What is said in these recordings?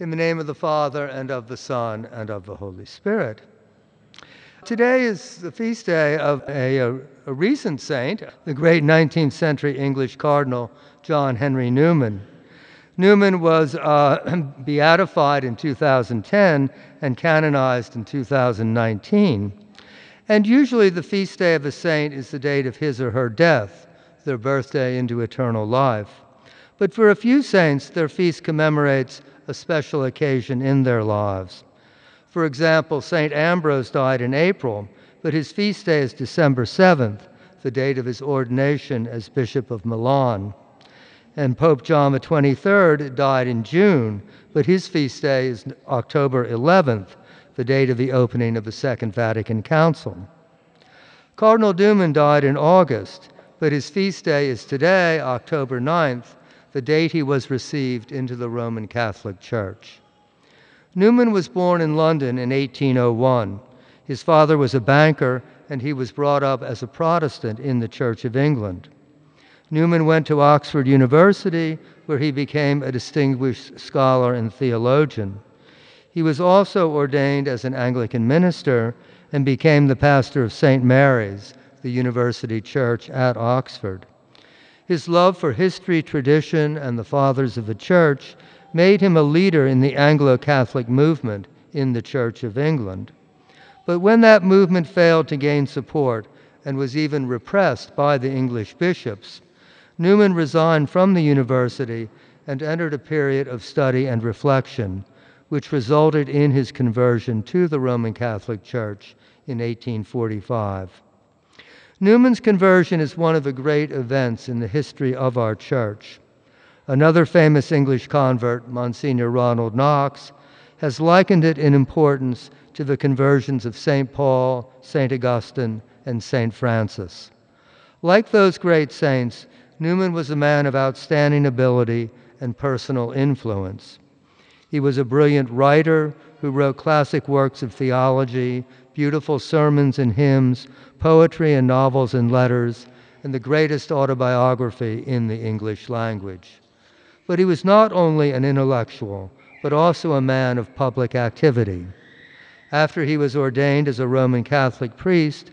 In the name of the Father, and of the Son, and of the Holy Spirit. Today is the feast day of a, a, a, recent saint, the great 19th century English cardinal, John Henry Newman. Newman was uh, beatified in 2010 and canonized in 2019. And usually the feast day of a saint is the date of his or her death, their birthday into eternal life. But for a few saints, their feast commemorates a special occasion in their lives. For example, St. Ambrose died in April, but his feast day is December 7th, the date of his ordination as Bishop of Milan. And Pope John XXIII died in June, but his feast day is October 11th, the date of the opening of the Second Vatican Council. Cardinal Newman died in August, but his feast day is today, October 9th, the date he was received into the Roman Catholic Church. Newman was born in London in 1801. His father was a banker, and he was brought up as a Protestant in the Church of England. Newman went to Oxford University, where he became a distinguished scholar and theologian. He was also ordained as an Anglican minister and became the pastor of St. Mary's, the university church at Oxford. His love for history, tradition, and the fathers of the church made him a leader in the Anglo Catholic movement in the Church of England. But when that movement failed to gain support and was even repressed by the English bishops, Newman resigned from the university and entered a period of study and reflection, which resulted in his conversion to the Roman Catholic Church in 1845. Newman's conversion is one of the great events in the history of our church. Another famous English convert, Monsignor Ronald Knox, has likened it in importance to the conversions of St. Paul, St. Augustine, and St. Francis. Like those great saints, Newman was a man of outstanding ability and personal influence. He was a brilliant writer who wrote classic works of theology, beautiful sermons and hymns, poetry and novels and letters, and the greatest autobiography in the English language. But he was not only an intellectual, but also a man of public activity. After he was ordained as a Roman Catholic priest,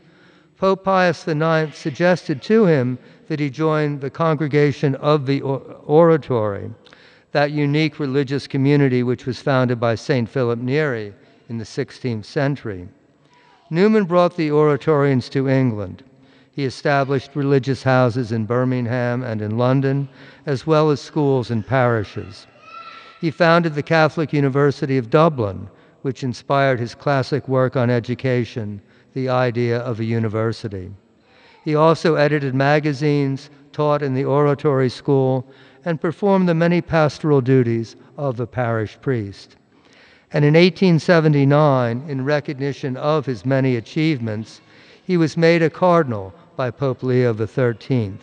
Pope Pius IX suggested to him that he join the Congregation of the Oratory, that unique religious community which was founded by St. Philip Neri in the 16th century. Newman brought the Oratorians to England. He established religious houses in Birmingham and in London, as well as schools and parishes. He founded the Catholic University of Dublin, which inspired his classic work on education, The Idea of a University. He also edited magazines, taught in the oratory school, and performed the many pastoral duties of the parish priest and in 1879, in recognition of his many achievements, he was made a cardinal by Pope Leo XIII.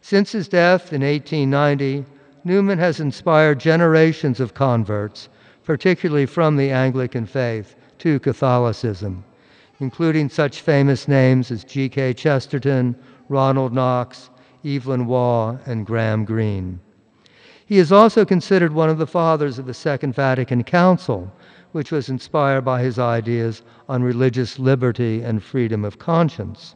Since his death in 1890, Newman has inspired generations of converts, particularly from the Anglican faith, to Catholicism, including such famous names as G.K. Chesterton, Ronald Knox, Evelyn Waugh, and Graham Greene. He is also considered one of the fathers of the Second Vatican Council, which was inspired by his ideas on religious liberty and freedom of conscience.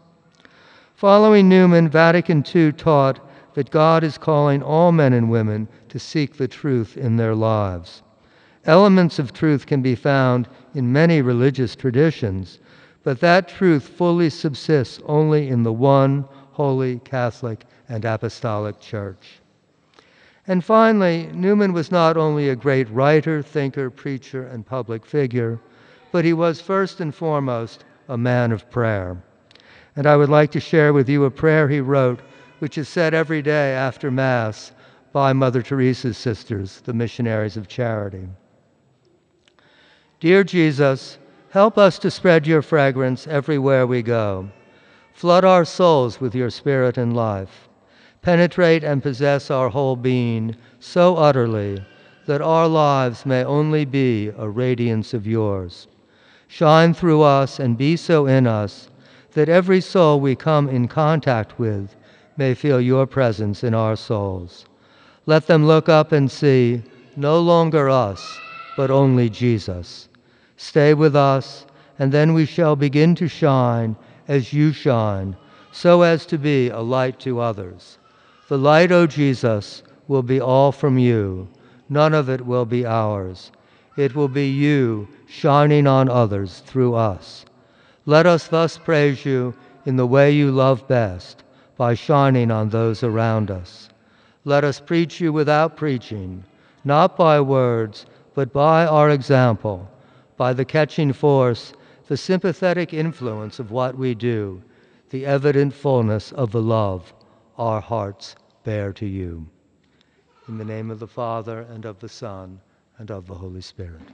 Following Newman, Vatican II taught that God is calling all men and women to seek the truth in their lives. Elements of truth can be found in many religious traditions, but that truth fully subsists only in the one holy Catholic and Apostolic Church. And finally, Newman was not only a great writer, thinker, preacher, and public figure, but he was first and foremost a man of prayer. And I would like to share with you a prayer he wrote, which is said every day after Mass by Mother Teresa's sisters, the missionaries of charity. Dear Jesus, help us to spread your fragrance everywhere we go. Flood our souls with your spirit and life penetrate and possess our whole being so utterly that our lives may only be a radiance of yours. Shine through us and be so in us that every soul we come in contact with may feel your presence in our souls. Let them look up and see no longer us, but only Jesus. Stay with us, and then we shall begin to shine as you shine, so as to be a light to others. The light, O Jesus, will be all from you. None of it will be ours. It will be you shining on others through us. Let us thus praise you in the way you love best, by shining on those around us. Let us preach you without preaching, not by words, but by our example, by the catching force, the sympathetic influence of what we do, the evident fullness of the love our hearts bear to you. In the name of the Father, and of the Son, and of the Holy Spirit.